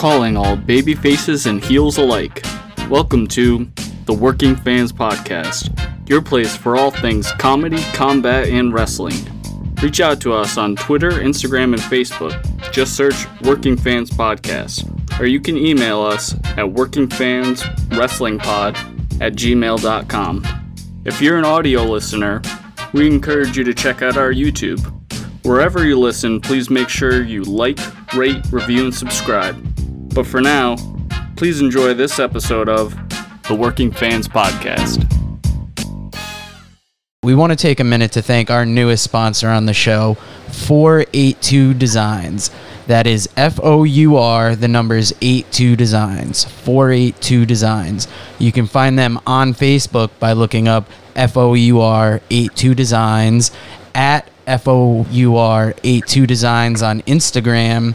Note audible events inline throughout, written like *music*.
calling all baby faces and heels alike. Welcome to the Working Fans Podcast, your place for all things comedy, combat, and wrestling. Reach out to us on Twitter, Instagram, and Facebook. Just search Working Fans Podcast. Or you can email us at workingfanswrestlingpod at gmail.com. If you're an audio listener, we encourage you to check out our YouTube. Wherever you listen, please make sure you like, rate, review, and subscribe. But for now, please enjoy this episode of the Working Fans Podcast. We want to take a minute to thank our newest sponsor on the show, 482 Designs. That is F O U R, the numbers 82 Designs. 482 Designs. You can find them on Facebook by looking up F O U R 82 Designs, at F O U R 82 Designs on Instagram.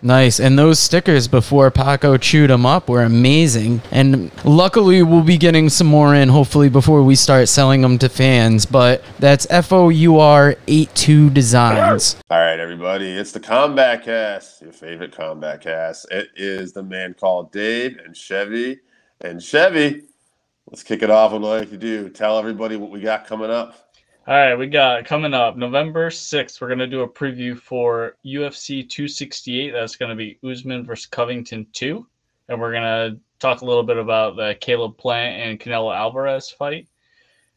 Nice. And those stickers before Paco chewed them up were amazing. And luckily, we'll be getting some more in hopefully before we start selling them to fans. But that's F O U R 82 Designs. All right, everybody. It's the Combat Cast, your favorite Combat Cast. It is the man called Dave and Chevy. And Chevy, let's kick it off. What I'd like to do, tell everybody what we got coming up. All right, we got coming up November 6th. We're going to do a preview for UFC 268. That's going to be Usman versus Covington 2. And we're going to talk a little bit about the Caleb Plant and Canelo Alvarez fight.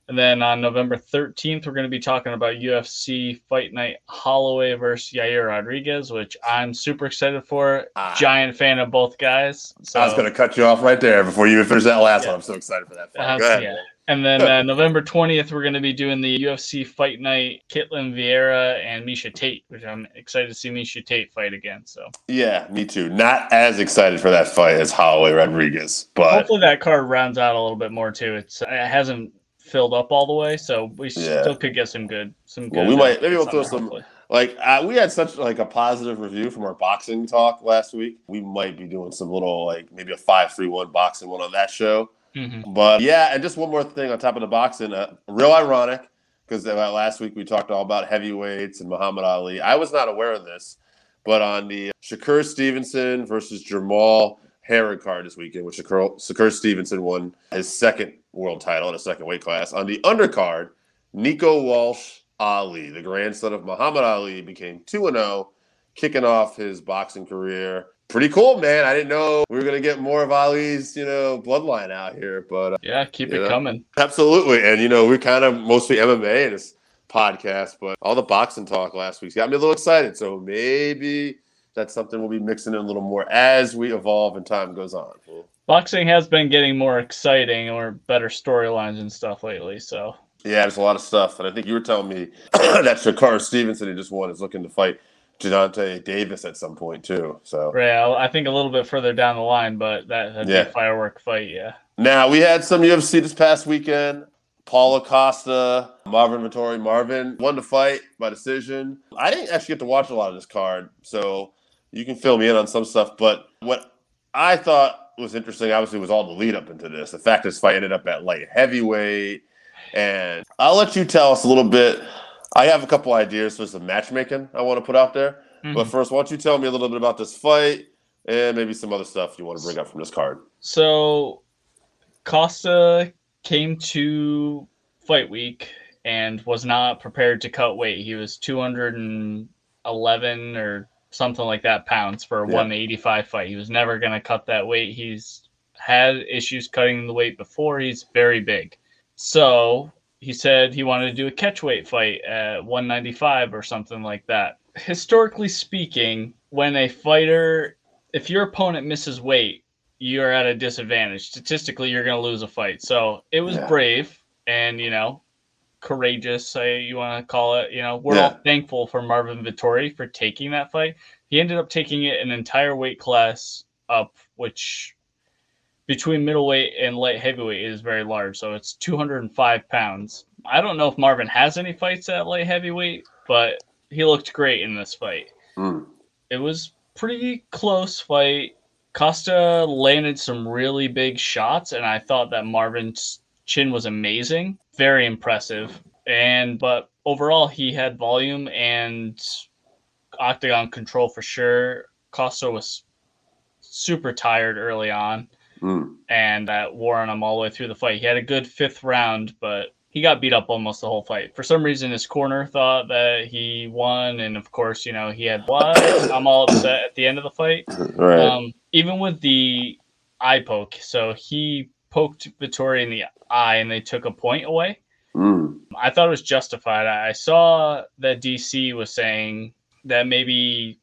And then on November 13th, we're going to be talking about UFC Fight Night Holloway versus Yair Rodriguez, which I'm super excited for. Ah. Giant fan of both guys. So, I was going to cut you off right there before you even finish that last Yeah. one. I'm so excited for that. Fight. Uh, Go ahead. yeah. And then uh, November 20th, we're going to be doing the UFC Fight Night Ketlen Vieira and Miesha Tate, which I'm excited to see Miesha Tate fight again. So Yeah, me too. Not as excited for that fight as Holloway Rodriguez, but hopefully that card rounds out a little bit more too. It's it hasn't filled up all the way, so we Yeah. still could get some good some good. Well, we might- uh, maybe we'll throw some- hopefully. like uh, we had such like a positive review from our boxing talk last week. We might be doing some little like maybe a five three one boxing one on that show. Mhm. But yeah, and just one more thing on top of the boxing, uh, real ironic because last week we talked all about heavyweights and Muhammad Ali. I was not aware of this, but on the Shakur Stevenson versus Jamel Herring card this weekend, which Shakur, Shakur Stevenson won his second world title in a second weight class. On the undercard, Nico Walsh Ali, the grandson of Muhammad Ali, became 2 0, kicking off his boxing career. Pretty cool, man. I didn't know we were going to get more of Ali's, you know, bloodline out here, but uh, Yeah, keep it coming. absolutely. And, you know, we're kind of mostly MMA in this podcast, but all the boxing talk last week's got me a little excited. So maybe that's something we'll be mixing in a little more as we evolve and time goes on. Boxing has been getting more exciting or better storylines and stuff lately. So Yeah, there's a lot of stuff. And I think you were telling me *clears throat* that Shakur Stevenson, who just won, is looking to fight Janante Davis at some point, too. So yeah, I think a little bit further down the line, but that, that'd Yeah. be a firework fight. Yeah. now we had some UFC this past weekend. Paulo Costa, Marvin Vettori. Marvin won the fight by decision. I didn't actually get to watch a lot of this card, so you can fill me in on some stuff. But what I thought was interesting, obviously, was all the lead up into this. The fact this fight ended up at light heavyweight. And I'll let you tell us a little bit. I have a couple ideas for some matchmaking I want to put out there. But Mhm. first, why don't you tell me a little bit about this fight and maybe some other stuff you want to bring up from this card? So Costa came to fight week and was not prepared to cut weight. He was 211 or something like that pounds for a Yeah. 185 fight. He was never going to cut that weight. He's had issues cutting the weight before. He's very big. So he said he wanted to do a catchweight fight at 195 or something like that. Historically speaking, when a fighter, if your opponent misses weight, you're at a disadvantage. Statistically, you're going to lose a fight. So it was Yeah. brave and, you know, courageous, say you want to call it. You know, we're Yeah. all thankful for Marvin Vettori for taking that fight. He ended up taking it an entire weight class up, which between middleweight and light heavyweight is very large. So it's 205 pounds. I don't know if Marvin has any fights at light heavyweight, but he looked great in this fight. Mm. It was pretty close fight. Costa landed some really big shots, and I thought that Marvin's chin was amazing, very impressive. And but overall, he had volume and octagon control for sure. Costa was super tired early on, Mm. and that wore on him all the way through the fight. He had a good fifth round, but he got beat up almost the whole fight. For some reason, his corner thought that he won, and of course, you know he had what? I'm all upset at the end of the fight. Right. Um, even with the eye poke, so he poked Vettori in the eye, and they took a point away. Mm. I thought it was justified. I saw that DC was saying that maybe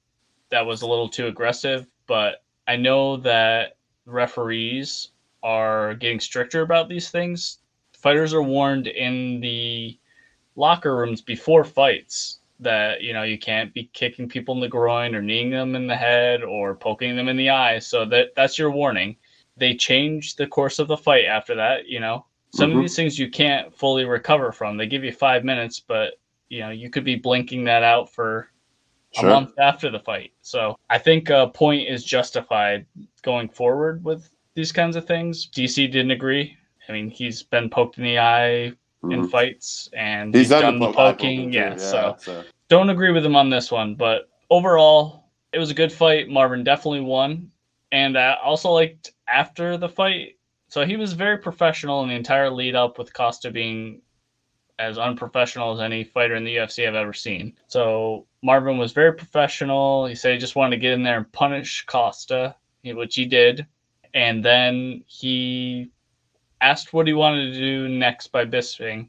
that was a little too aggressive, but I know that referees are getting stricter about these things. Fighters are warned in the locker rooms before fights that you know you can't be kicking people in the groin or kneeing them in the head or poking them in the eye. So that that's your warning. They change the course of the fight after that. You know, some Mhm. of these things you can't fully recover from. They give you five minutes, but you know you could be blinking that out for a Sure. month after the fight. So I think a point is justified going forward with these kinds of things. DC didn't agree. I mean, he's been poked in the eye in Mhm. fights, and He's done, done the the poking. poking, Yeah, so so. don't agree with him on this one, but overall, it was a good fight. Marvin definitely won, and I also liked after the fight. So he was very professional in the entire lead up, with Costa being as unprofessional as any fighter in the UFC I've ever seen. So Marvin was very professional. He said he just wanted to get in there and punish Costa, which he did, and then he asked what he wanted to do next by Bisping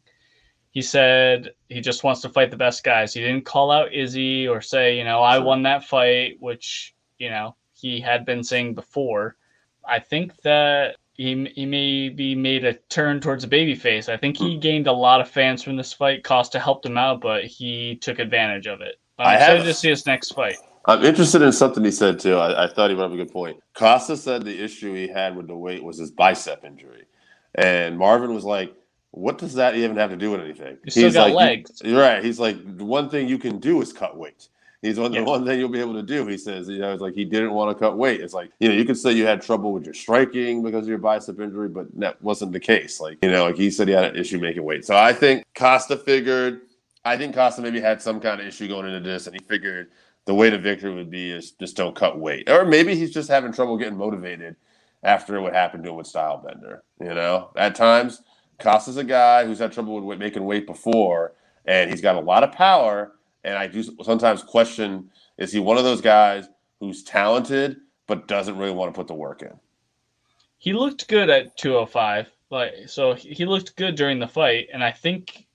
he said he just wants to fight the best guys. He didn't call out Izzy or say, you know, I won that fight, which, you know, he had been saying before. I think that he, he maybe made a turn towards a babyface. I think he Hmm. gained a lot of fans from this fight. Costa helped him out, but he took advantage of it. I'm I excited have- to see his next fight. I'm interested in something he said too. I, I thought he brought up a good point. Costa said the issue he had with the weight was his bicep injury, and Marvin was like, "What does that even have to do with anything?" You still got like, legs. You're right. He's like, the one thing you can do is cut weight. He's one Yeah. the one thing you'll be able to do. He says, you know, it's like he didn't want to cut weight. It's like, you know, you could say you had trouble with your striking because of your bicep injury, but that wasn't the case. Like, you know, like he said he had an issue making weight. So I think Costa figured, I think Costa maybe had some kind of issue going into this, and he figured the way to victory would be is just don't cut weight. Or maybe he's just having trouble getting motivated after what happened to him with Stylebender. You know, at times Costa's a guy who's had trouble with making weight before, and he's got a lot of power. And I do sometimes question: Is he one of those guys who's talented but doesn't really want to put the work in? He looked good at 205. Like so he looked good during the fight and I think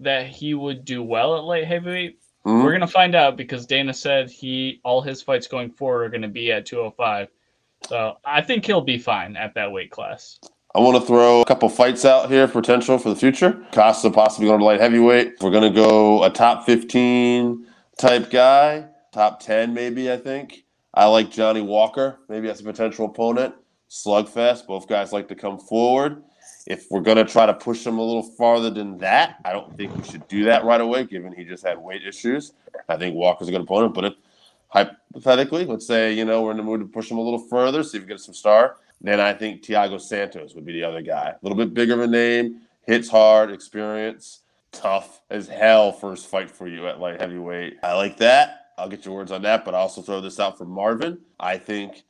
that he would do well at light heavyweight Mhm. We're gonna find out because Dana said he all his fights going forward are gonna be at 205. So I think he'll be fine at that weight class. I want to throw a couple fights out here, potential for the future. Costa possibly going to light heavyweight. We're going to go a top 15 type guy, top 10 maybe, I think. I like Johnny Walker, maybe as a potential opponent. Slugfest, both guys like to come forward. If we're going to try to push him a little farther than that, I don't think we should do that right away, given he just had weight issues. I think Walker's a good opponent, but if hypothetically, let's say, you know, we're in the mood to push him a little further, see if we get some star. Then I think Thiago Santos would be the other guy. A little bit bigger of a name, hits hard, experience, tough as hell first fight for you at light heavyweight. I like that. I'll get your words on that, but I'll also throw this out for Marvin. I think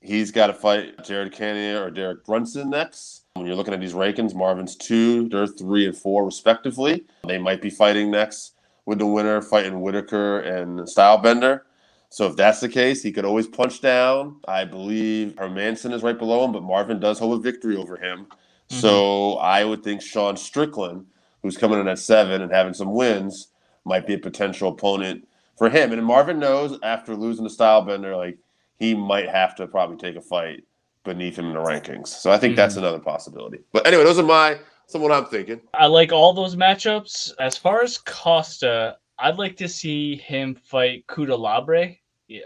he's got to fight Jared Cannonier or Derek Brunson next. When you're looking at these rankings, Marvin's two, they're three and four respectively. They might be fighting next with the winner fighting Whittaker and Stylebender. So if that's the case, he could always punch down. I believe Hermansson is right below him, but Marvin does hold a victory over him. Mm-hmm. So I would think Sean Strickland, who's coming in at seven and having some wins, might be a potential opponent for him. And Marvin knows after losing to Stylebender, like he might have to probably take a fight beneath him in the rankings. So I think that's mm-hmm. another possibility. But anyway, those are my some what I'm thinking. I like all those matchups. As far as Costa, I'd like to see him fight Kudalabre,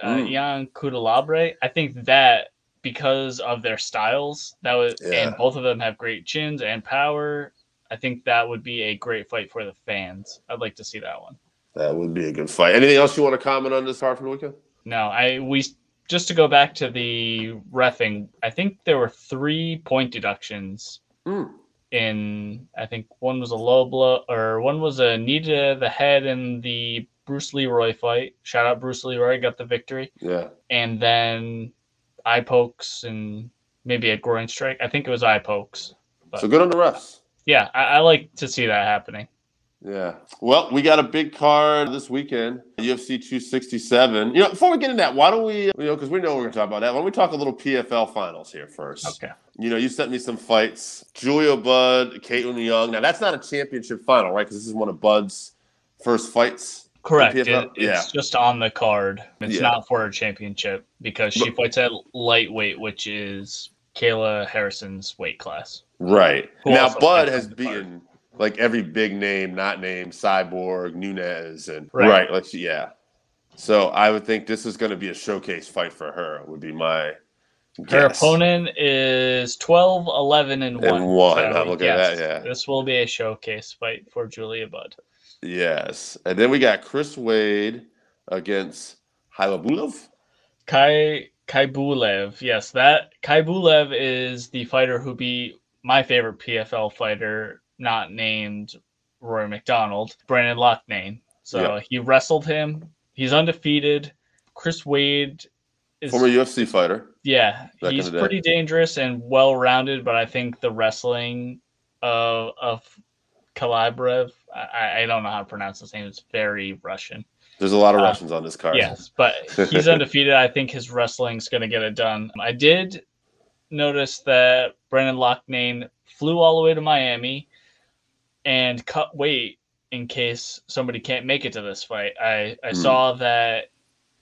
uh, Mm. Jan Kudalabre. I think that because of their styles. That was, Yeah. and both of them have great chins and power. I think that would be a great fight for the fans. I'd like to see that one. That would be a good fight. Anything else you want to comment on this card from the weekend? No, I we just to go back to the refing. I think there were three point deductions Hmm. In. I think one was a low blow, or one was a knee to the head in the Bruce Leroy fight. Shout out Bruce Leroy, got the victory, Yeah. and then eye pokes and maybe a groin strike. I think it was eye pokes. So good on the refs. Yeah, I, I like to see that happening. Yeah. Well, we got a big card this weekend, UFC 267. You know, before we get into that, why don't we, you know, because we know we're going to talk about that, why don't we talk a little PFL finals here first? Okay. You know, you sent me some fights. Julia Budd, Kaitlin Young. Now, that's not a championship final, right? Because this is one of Budd's first fights. Correct. It- Yeah. it's just on the card. It's Yeah. not for a championship because she But- fights at lightweight, which is Kayla Harrison's weight class. Right. Who now, Budd has beaten. card. Like every big name, not named, Cyborg, Nunes, and Right. right. Like, yeah. So I would think this is going to be a showcase fight for her. Would be my Her opponent is 12, 11, and 1. And one. I'm looking at that, yeah. This will be a showcase fight for Julia Budd. Yes. And then we got Chris Wade against Halabulov. Kai Khaybulaev. Yes, that Khaybulaev is the fighter who beat my favorite PFL fighter, not named Rory MacDonald, Brendan Loughnane. So he wrestled him. He's undefeated. Chris Wade is Former UFC fighter. yeah, he's pretty dangerous and well rounded, but I think the wrestling of of Kalibrev, I, I don't know how to pronounce his name. It's very Russian. There's a lot of Uh, Russians on this card. Yes, but he's *laughs* undefeated. I think his wrestling's going to get it done. I did notice that Brendan Loughnane flew all the way to Miami and cut weight in case somebody can't make it to this fight. I, I Hmm. saw that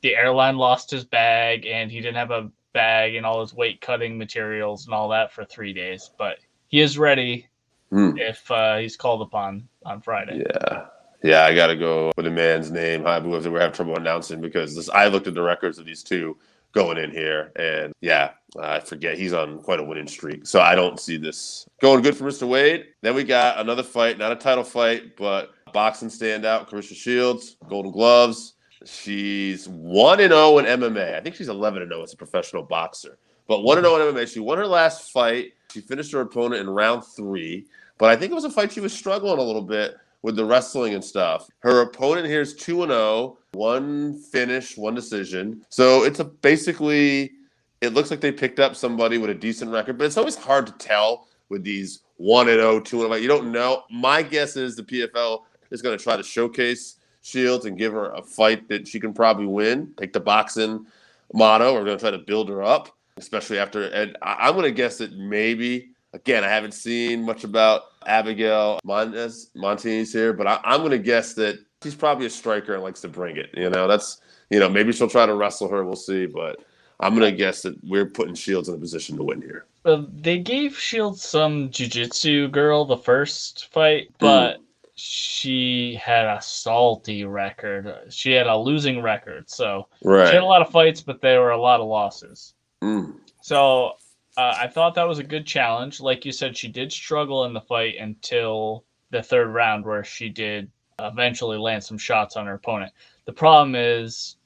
the airline lost his bag and he didn't have a bag and all his weight cutting materials and all that for three days, but he is ready Hmm. if uh, he's called upon on Friday. Yeah. Yeah, I got to go with a man's name, Halabulov, that we're having trouble announcing because this, I looked at the records of these two going in here. And yeah, I forget. He's on quite a winning streak. So I don't see this going good for Mr. Wade. Then we got another fight, not a title fight, but boxing standout, Claressa Shields, Golden Gloves. She's 1 and 0 in MMA. I think she's 11 and 0 as a professional boxer. But 1 and 0 in MMA. She won her last fight. She finished her opponent in round three. But I think it was a fight she was struggling a little bit with the wrestling and stuff. Her opponent here is 2 and 0, one finish, one decision. So it's a basically it looks like they picked up somebody with a decent record, but it's always hard to tell with these 1 and 0, 2 and 0. You don't know. My guess is the PFL is going to try to showcase Shields and give her a fight that she can probably win. Take the boxing motto. We're going to try to build her up, especially after. And I'm going to guess that maybe again, I haven't seen much about Abigail Montes Montes here, but I, I'm going to guess that she's probably a striker and likes to bring it. You know, that's you know maybe she'll try to wrestle her. We'll see, but I'm going to guess that we're putting Shields in a position to win here. Uh, they gave Shields some jujitsu girl the first Hmm. fight, but she had a salty record. She had a losing record, so she had a lot of fights, but there were a lot of losses. Mm. So uh, I thought that was a good challenge. Like you said, she did struggle in the fight until the third round, where she did eventually land some shots on her opponent. The problem is,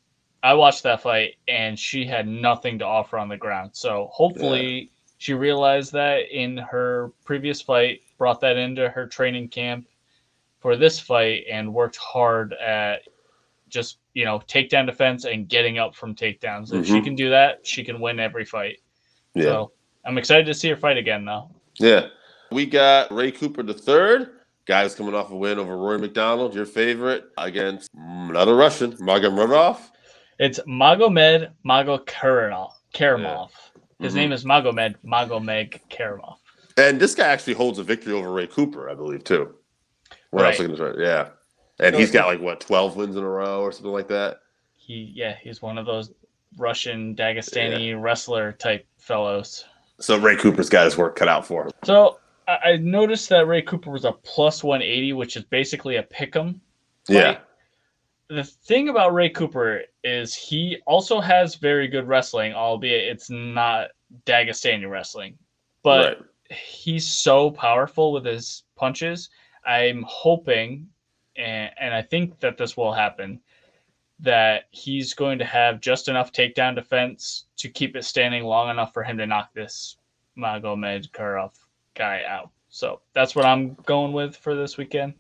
I watched that fight and she had nothing to offer on the ground. So hopefully, she realized that in her previous fight, brought that into her training camp for this fight, and worked hard at just you know takedown defense and getting up from takedowns. If she Mhm. can do that, she can win every fight. Yeah. So I'm excited to see her fight again, though. Yeah. We got Ray Cooper the third. Guy's coming off a win over Rory MacDonald, your favorite, against another Russian, Magomedov. It's Magomed Mago Karimov. Karimov. His Mhm. name is Magomed Magomed Karimov. And this guy actually holds a victory over Ray Cooper, I believe, too. What else Right. I can start? Yeah. And he's got like what, 12 wins in a row or something like that? He yeah, he's one of those Russian Dagestani wrestler type fellows. So Ray Cooper's got his work cut out for him. So I, I noticed that Ray Cooper was a plus 180, which is basically a pick'em. Yeah. The thing about Ray Cooper is he also has very good wrestling, albeit it's not Dagestani wrestling, but right. he's so powerful with his punches. I'm hoping, and, and I think that this will happen, that he's going to have just enough takedown defense to keep it standing long enough for him to knock this Magomed Karov guy out. So that's what I'm going with for this weekend.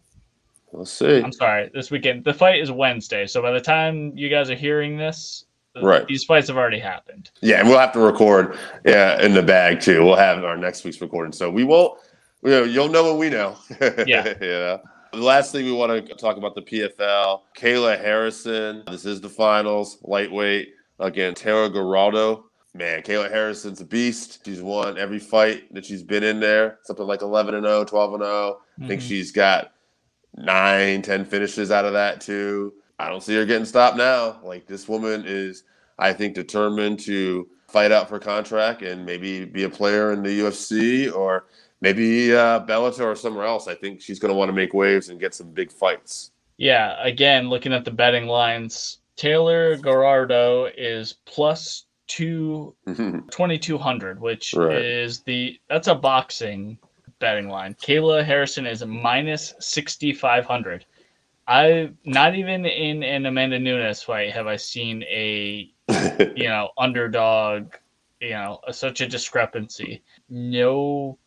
Let's see. I'm sorry, this weekend. The fight is Wednesday, so by the time you guys are hearing this, Right. these fights have already happened. Yeah, and we'll have to record yeah, in the bag too. We'll have our next week's recording. So we won't you know, you'll know what we know. *laughs* Yeah. yeah. The last thing we want to talk about the PFL, Kayla Harrison. This is the finals, lightweight against Tara Guardado. Man, Kayla Harrison's a beast. She's won every fight that she's been in there, something like 11 and 0, 12 and 0. I think Mhm. she's got nine, 10 finishes out of that too. I don't see her getting stopped now. Like this woman is, I think, determined to fight out for contract and maybe be a player in the UFC or maybe uh, Bellator or somewhere else. I think she's going to want to make waves and get some big fights. Yeah, again, looking at the betting lines, Taylor Guardado is plus two *laughs* Mhm. 2200 which Right. is the that's a boxing betting line. Kayla harrison is minus 6500 i not even in an amanda nunes fight have i seen a *laughs* you know underdog you know such a discrepancy. No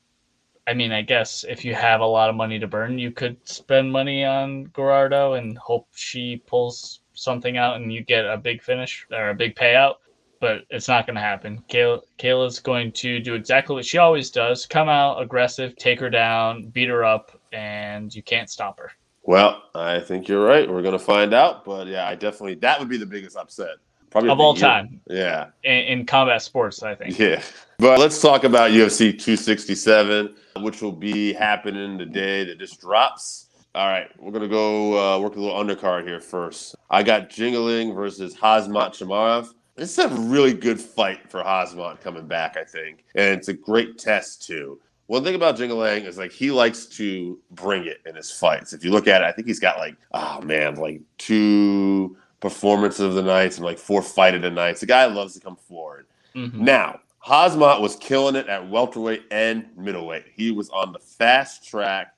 i mean i guess if you have a lot of money to burn you could spend money on guardado and hope she pulls something out and you get a big finish or a big payout but it's not going to happen. Kayla, Kayla's going to do exactly what she always does come out aggressive, take her down, beat her up, and you can't stop her. well, I think you're right. We're going to find out. But yeah, I definitely, that would be the biggest upset. Probably Of all year. time Yeah. in, in combat sports, I think. Yeah. But let's talk about UFC 267, which will be happening the day that this drops. All right, we're gonna go uh, work a little undercard here first. I got Jingliang versus Khamzat Chimaev. This is a really good fight for Khamzat coming back, I think, and it's a great test too. One thing about Jingliang is like he likes to bring it in his fights. If you look at it, I think he's got like oh man, like two performances of the nights and like four fight of the nights. The guy loves to come forward. Mhm. Now, Khamzat was killing it at welterweight and middleweight. He was on the fast track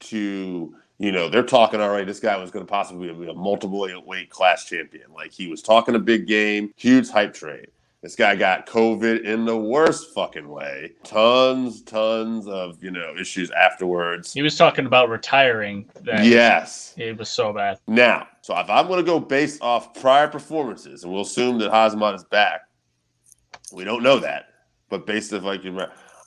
to, you know, they're talking already. This guy was going to possibly be a multiple weight class champion. Like he was talking a big game, huge hype trade. This guy got COVID in the worst fucking way. Tons, tons of, you know, issues afterwards. He was talking about retiring. Then. Yes. It was so bad. Now, so if I'm going to go based off prior performances, and we'll assume that Khamzat is back, we don't know that, but based off like you,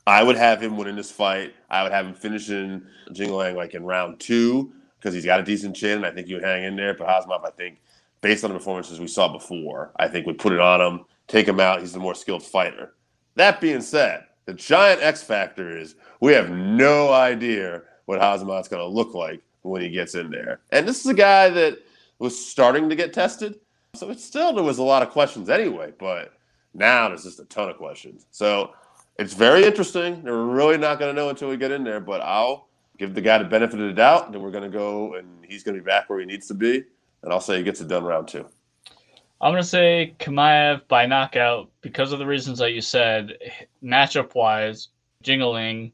I would have him winning this fight. I would have him finishing Jingliang like in round two because he's got a decent chin. and I think he would hang in there. But Khamzat, I think, based on the performances we saw before, I think would put it on him, take him out. He's the more skilled fighter. That being said, the giant X factor is we have no idea what Khamzat's going to look like when he gets in there. And this is a guy that was starting to get tested. So it's still, there was a lot of questions anyway, but now there's just a ton of questions. So it's very interesting. We're really not going to know until we get in there, but I'll give the guy the benefit of the doubt. Then we're going to go and he's going to be back where he needs to be. And I'll say he gets it done round two. I'm going to say Chimaev by knockout because of the reasons that you said. Matchup wise, Jingliang,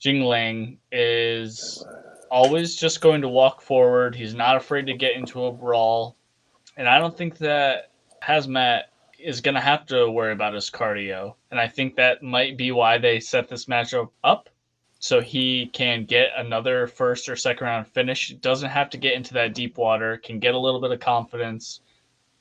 Jingliang is always just going to walk forward. He's not afraid to get into a brawl. And I don't think that Khamzat is going to have to worry about his cardio. And I think that might be why they set this matchup up. So he can get another first or second round finish. Doesn't have to get into that deep water, can get a little bit of confidence,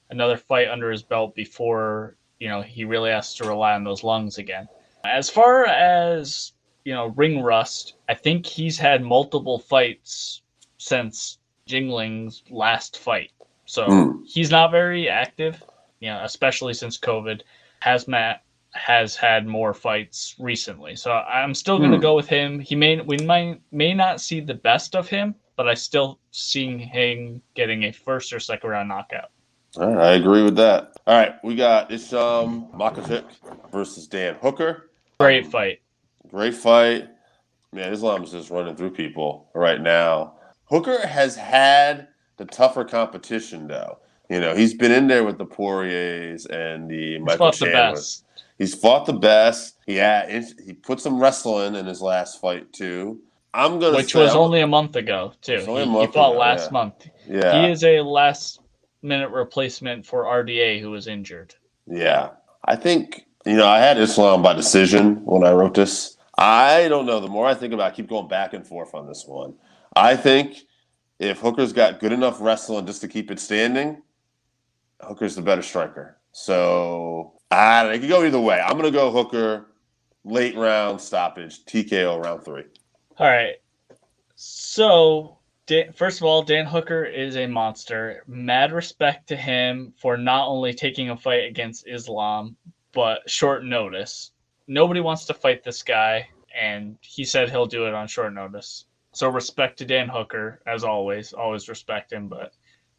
another fight under his belt before, you know, he really has to rely on those lungs again. As far as, you know, ring rust, I think he's had multiple fights since Jingliang's last fight. So Hmm. he's not very active, you know, especially since COVID. Khamzat has had more fights recently. So I'm still going to Hmm. go with him. He may we might may not see the best of him, but I still see him getting a first or second round knockout. All right, I agree with that. All right, we got Islam Makhachev versus Dan Hooker. Great fight. Great fight. Man, Islam's just running through people right now. Hooker has had the tougher competition, though. You know, he's been in there with the Poiriers and the He's Michael fought the best. He's fought the best. Yeah, he put some wrestling in his last fight too. I'm gonna which was I'm, only a month ago too. He, month he, fought ago, last yeah. month. Yeah, he is a last minute replacement for RDA who was injured. Yeah, I think you know I had Islam by decision when I wrote this. I don't know. The more I think about, it, I keep going back and forth on this one. I think if Hooker's got good enough wrestling just to keep it standing, Hooker's the better striker. So I. It could go either way. I'm gonna go Hooker, late round stoppage, TKO round three. All right. So Dan, first of all, Dan Hooker is a monster. Mad respect to him for not only taking a fight against Islam, but short notice. Nobody wants to fight this guy, and he said he'll do it on short notice. So respect to Dan Hooker as always. Always respect him, but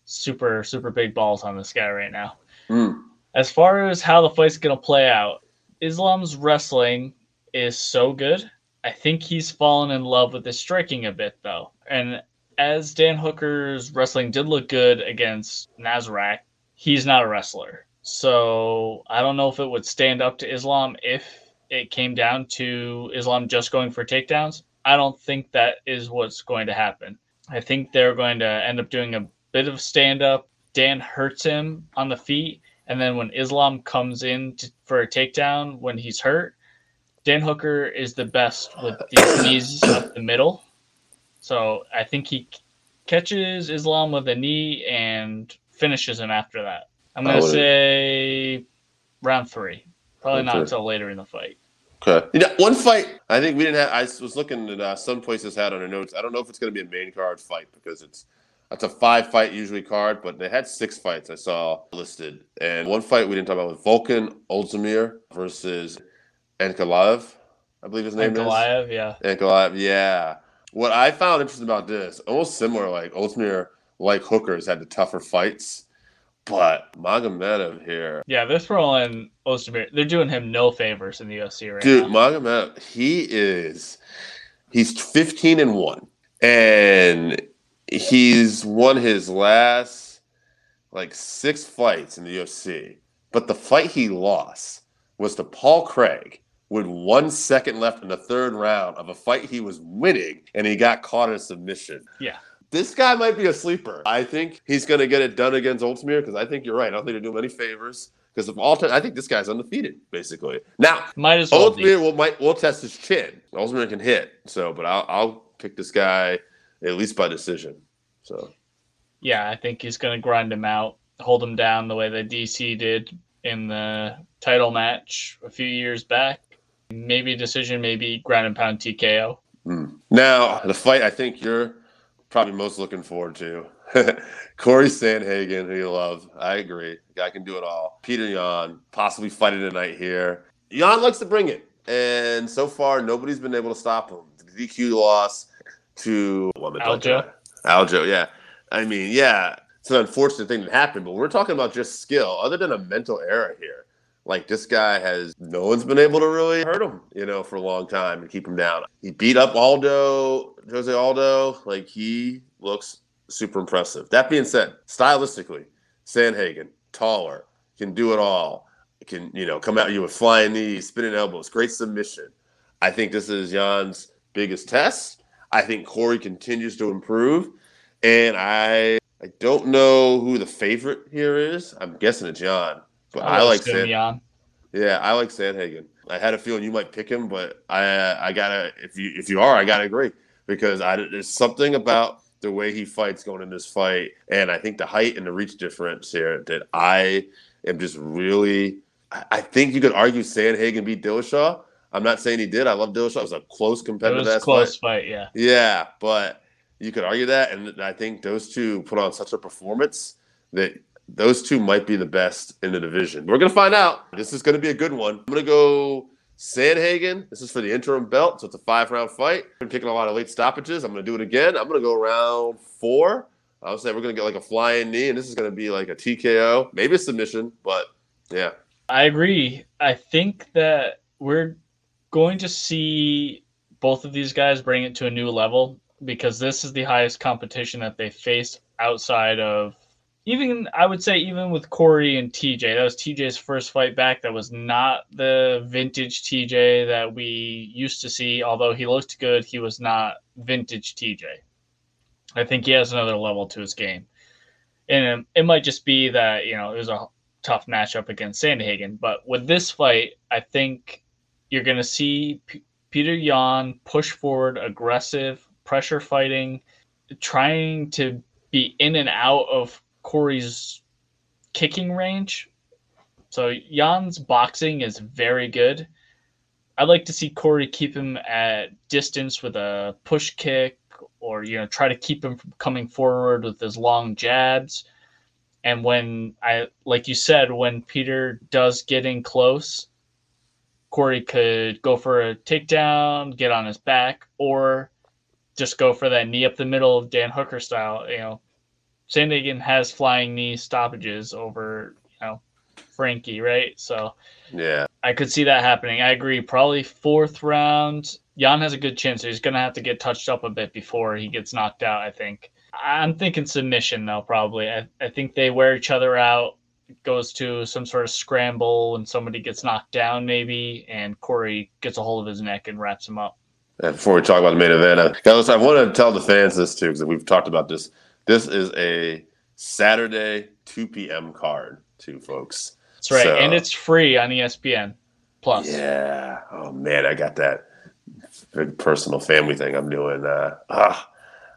super super big balls on this guy right now. Mm. As far as how the fight's gonna play out, Islam's wrestling is so good. I think he's fallen in love with his striking a bit though. And as Dan Hooker's wrestling did look good against Nasrat, he's not a wrestler. So I don't know if it would stand up to Islam if it came down to Islam just going for takedowns. I don't think that is what's going to happen. I think they're going to end up doing a bit of stand up. Dan hurts him on the feet, and then when Islam comes in to, for a takedown when he's hurt, Dan Hooker is the best with these *coughs* knees up the middle. So I think he catches Islam with a knee and finishes him after that. I'm gonna say round three. Probably not until later in the fight. Okay. You know, one fight I think we didn't have. I was looking at uh, some places had on their notes. I don't know if it's going to be a main card fight because it's it's a five fight usually card, but they had six fights I saw listed, and one fight we didn't talk about was Volkan Ozdemir versus Ankalaev. I believe his name Ankalaev, is. yeah. Ankalaev, yeah. What I found interesting about this, almost similar, like Ozdemir, like Hookers, had the tougher fights but Magomedov here. Yeah, they're throwing Ozdemir. They're doing him no favors in the UFC right Dude, now. Dude, Magomedov, he is he's 15 and 1. And he's won his last like six fights in the UFC. But the fight he lost was to Paul Craig with one second left in the third round of a fight he was winning, and he got caught in a submission. Yeah this guy might be a sleeper. I think he's going to get it done against Ozdemir because I think you're right. I don't think they do him any favors because of all time. I think this guy's undefeated basically. Now, might as well. Ozdemir will might will test his chin. Ozdemir can hit. So, but I'll I'll pick this guy at least by decision. So, yeah, I think he's going to grind him out, hold him down the way that DC did in the title match a few years back. Maybe decision, maybe ground and pound TKO. Mm. Now, the fight I think you're probably most looking forward to. *laughs* Corey Sandhagen, who you love. I agree. Guy can do it all. Peter Yan, possibly fighting tonight here. Yan likes to bring it. And so far, nobody's been able to stop him. The DQ loss to Aljo. Aljo, yeah. I mean, yeah, it's an unfortunate thing that happened, but we're talking about just skill. Other than a mental error here, like this guy has no one's been able to really hurt him, you know, for a long time and keep him down. He beat up Aldo, Jose Aldo. Like he looks super impressive. That being said, stylistically, Sandhagen, taller, can do it all. Can, you know, come at you with flying knees, spinning elbows, great submission. I think this is Yan's biggest test. I think Corey continues to improve. And I I don't know who the favorite here is. I'm guessing it's Yan. But I, I like Sand- Yeah, I like Sandhagen. I had a feeling you might pick him, but I I gotta if you if you are, I gotta agree because I there's something about the way he fights going in this fight, and I think the height and the reach difference here that I am just really. I think you could argue Sandhagen beat Dillashaw. I'm not saying he did. I love Dillashaw. It was a close competitive. It was a close fight. fight, yeah. Yeah, but you could argue that, and I think those two put on such a performance that those two might be the best in the division. We're going to find out. This is going to be a good one. I'm going to go Sandhagen. This is for the interim belt, so it's a five round fight. I'm taking a lot of late stoppages. I'm going to do it again. I'm going to go round four. I would say we're going to get like a flying knee, and this is going to be like a TKO, maybe a submission, but yeah. I agree. I think that we're going to see both of these guys bring it to a new level because this is the highest competition that they face outside of even I would say even with Corey and TJ, that was TJ's first fight back. That was not the vintage TJ that we used to see. Although he looked good, he was not vintage TJ. I think he has another level to his game, and it might just be that you know it was a tough matchup against Sandhagen. But with this fight, I think you're going to see P- Peter Yan push forward, aggressive, pressure fighting, trying to be in and out of Corey's kicking range. So Yan's boxing is very good. I'd like to see Corey keep him at distance with a push kick or you know try to keep him from coming forward with his long jabs. And when I like you said when Peter does get in close, Corey could go for a takedown, get on his back, or just go for that knee up the middle, Dan Hooker style. You know, Sandhagen has flying knee stoppages over, you know, Frankie, right? So Yeah. I could see that happening. I agree. Probably fourth round. Yan has a good chance. He's going to have to get touched up a bit before he gets knocked out, I think. I'm thinking submission, though, probably. I, I think they wear each other out. Goes to some sort of scramble and somebody gets knocked down, maybe, and Corey gets a hold of his neck and wraps him up. And before we talk about the main event, uh, guys, I want to tell the fans this too because we've talked about this. This is a Saturday 2 p.m. card, too, folks. That's right. So- and it's free on ESPN Plus. Yeah. Oh man, I got that big personal family thing I'm doing. Uh, ah,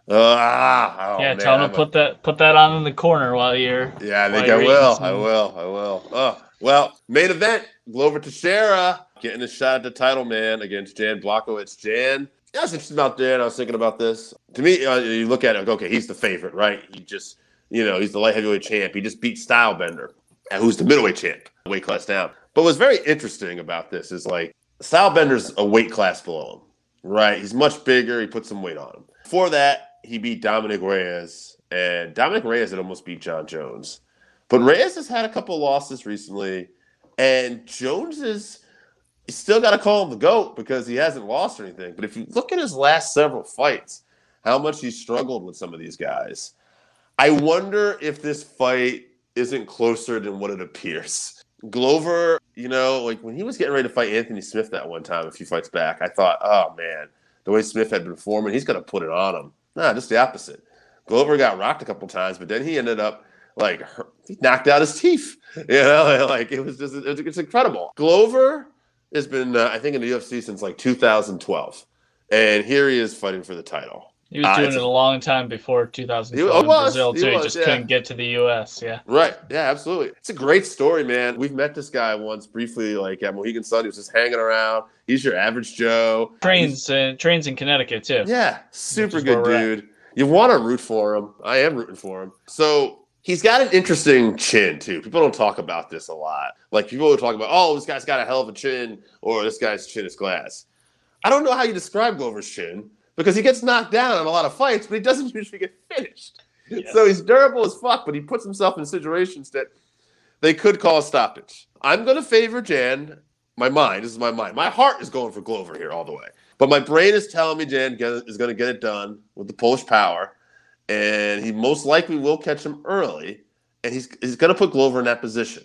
ah. Oh, yeah, man, tell them to put that put that on in the corner while you're Yeah, I think I will. eating I will. I will. Oh, well, main event. Glover Teixeira getting a shot at the title, man, against Jan Blachowicz. Jan, yeah, I was interested about Jan. I was thinking about this. To me, uh, you look at it, okay, he's the favorite, right? He just, you know, he's the light heavyweight champ. He just beat Stylebender, uh, who's the middleweight champ, weight class down. But what's very interesting about this is like Stylebender's a weight class below him, right? He's much bigger. He put some weight on him. Before that, he beat Dominick Reyes, and Dominick Reyes had almost beat Jon Jones. But Reyes has had a couple losses recently, and Jones is still got to call him the GOAT because he hasn't lost or anything. But if you look at his last several fights, how much he struggled with some of these guys, I wonder if this fight isn't closer than what it appears. Glover, you know, like when he was getting ready to fight Anthony Smith that one time a few fights back, I thought, oh man, the way Smith had been forming, he's going to put it on him. Nah, just the opposite. Glover got rocked a couple times, but then he ended up like he knocked out his teeth. *laughs* You know, *laughs* like it was just it's, it's incredible. Glover has been, uh, I think, in the UFC since like 2012, and here he is fighting for the title. He was Ah, doing it a long time before 2012 He- oh, was. Brazil He too. He, was, just yeah. couldn't get to the U.S. Yeah, Right. Yeah, absolutely. It's a great story, man. We've met this guy once briefly, like at Mohegan Sun. He was just hanging around. He's your average Joe. trains and trains in Connecticut too. Yeah, super good dude. You want to root for him. I am rooting for him. So he's got an interesting chin too. People don't talk about this a lot. Like people will talk about, oh, this guy's got a hell of a chin, or this guy's chin is glass. I don't know how you describe Glover's chin because he gets knocked down in a lot of fights, but he doesn't *laughs* usually get finished. Yeah. So he's durable as fuck, but he puts himself in situations that they could call a stoppage. I'm going to favor Jan. My mind, this is my mind. My heart is going for Glover here all the way. But my brain is telling me Jan is going to get it done with the Polish power. And he most likely will catch him early. And he's, he's going to put Glover in that position.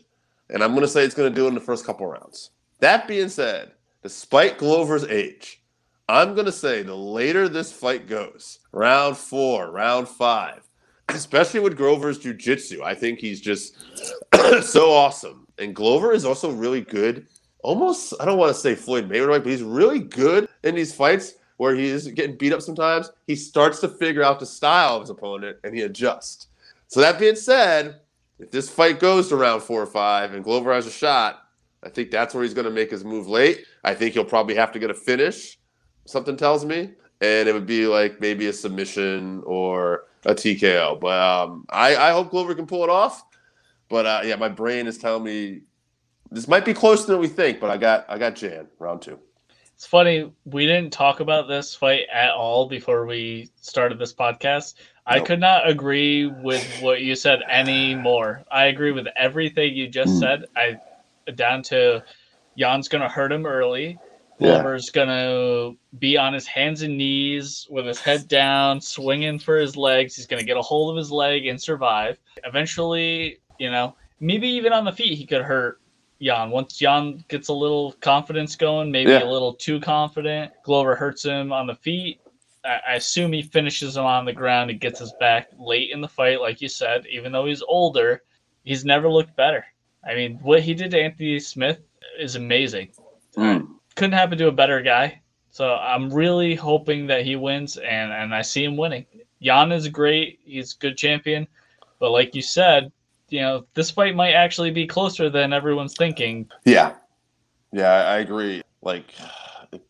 And I'm going to say it's going to do it in the first couple rounds. That being said, despite Glover's age, I'm going to say the later this fight goes, round four, round five, especially with Glover's jujitsu, I think he's just *clears throat* so awesome. And Glover is also really good. Almost, I don't want to say Floyd Mayweather, but he's really good in these fights where he is getting beat up sometimes. He starts to figure out the style of his opponent and he adjusts. So that being said, if this fight goes to round four or five and Glover has a shot, I think that's where he's going to make his move late. I think he'll probably have to get a finish. Something tells me, and it would be like maybe a submission or a TKO. But um, I, I hope Glover can pull it off. But uh, yeah, my brain is telling me this might be closer than we think. But I got I got Jan round two. It's funny we didn't talk about this fight at all before we started this podcast. I could not agree with what you said anymore. I agree with everything you just Hmm. said. I down to Jan's gonna hurt him early. Yeah. Glover's gonna be on his hands and knees with his head down, swinging for his legs. He's gonna get a hold of his leg and survive. Eventually, you know, maybe even on the feet, he could hurt Jan. Once Jan gets a little confidence going, maybe Yeah. a little too confident, Glover hurts him on the feet. I, I assume he finishes him on the ground and gets his back late in the fight, like you said. Even though he's older, he's never looked better. I mean, what he did to Anthony Smith is amazing. Mm. Couldn't happen to a better guy. So I'm really hoping that he wins, and and I see him winning. Jan is great. He's a good champion, but like you said, you know this fight might actually be closer than everyone's thinking. Yeah, yeah, I agree. Like, *sighs*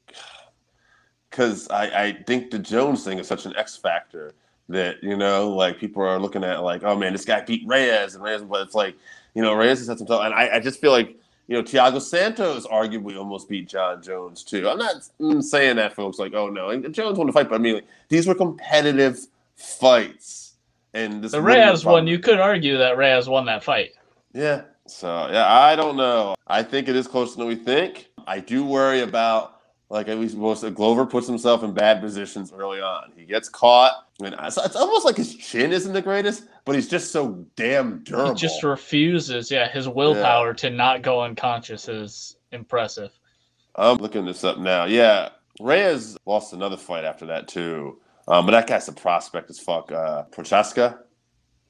because I, I think the Jones thing is such an X factor that you know, like people are looking at like, oh man, this guy beat Reyes and Reyes, but it's like, you know, Reyes has had himself, and I, I just feel like. You know, Thiago Santos arguably almost beat Jon Jones too. I'm not mm, saying that, folks. Like, oh no, and Jones won the fight, but I mean, like, these were competitive fights, and this The Reyes one. You could argue that Reyes won that fight. yeah. So yeah, I don't know. I think it is closer than we think. I do worry about like at least most Glover puts himself in bad positions early on. He gets caught. and it's, it's almost like his chin isn't the greatest, but he's just so damn durable. He just refuses. Yeah, his willpower to not go unconscious is impressive. I'm looking this up now. Yeah, Reyes lost another fight after that too. Um, but that guy's a prospect as fuck. Uh, Prochazka.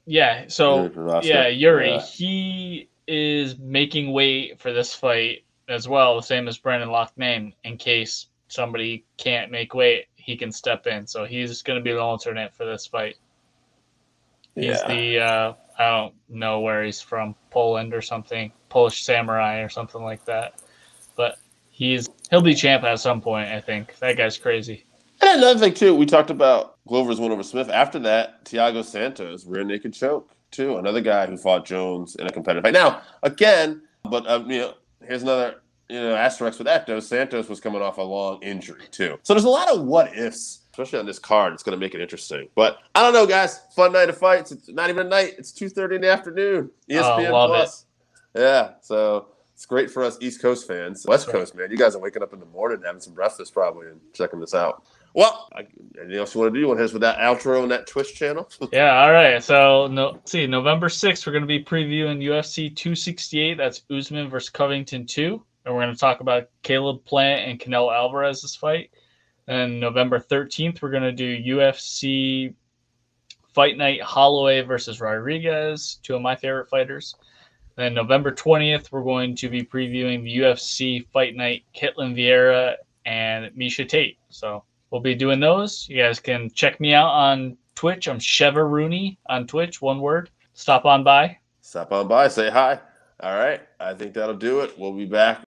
Yeah. So Jiri yeah, Jiri, Yeah. he is making weight for this fight as well, the same as Brendan Loughnane. In case somebody can't make weight, he can step in. So he's going to be the alternate for this fight. He's Yeah. the uh, I don't know where he's from, Poland or something, Polish samurai or something like that. But he's he'll be champ at some point. I think that guy's crazy. And another thing too, we talked about Glover's win over Smith. After that, Thiago Santos rear naked choke too. Another guy who fought Jones in a competitive fight. Now again, but um, you know, here's another you know asterisk with that though. Santos was coming off a long injury too, so there's a lot of what ifs, especially on this card. It's going to make it interesting. But I don't know, guys. Fun night of fights. It's not even a night. It's two thirty in the afternoon. E ESPN Plus. Yeah, so. It's great for us East Coast fans. West Coast, man. You guys are waking up in the morning having some breakfast probably and checking this out. Well, I, anything else you want to do? You want to hit us with that outro on that Twitch channel? *laughs* Yeah, all right. So, no, see, November 6th, we're going to be previewing UFC 268. That's Usman versus Covington 2. And we're going to talk about Caleb Plant and Canelo Alvarez's fight. And November 13th, we're going to do UFC Fight Night Holloway versus Rodriguez, two of my favorite fighters. Then November 20th, we're going to be previewing the UFC Fight Night Ketlen Vieira and Miesha Tate. So we'll be doing those. You guys can check me out on Twitch. I'm Sheva Rooney on Twitch, one word. Stop on by. Stop on by, say hi. All right, I think that'll do it. We'll be back.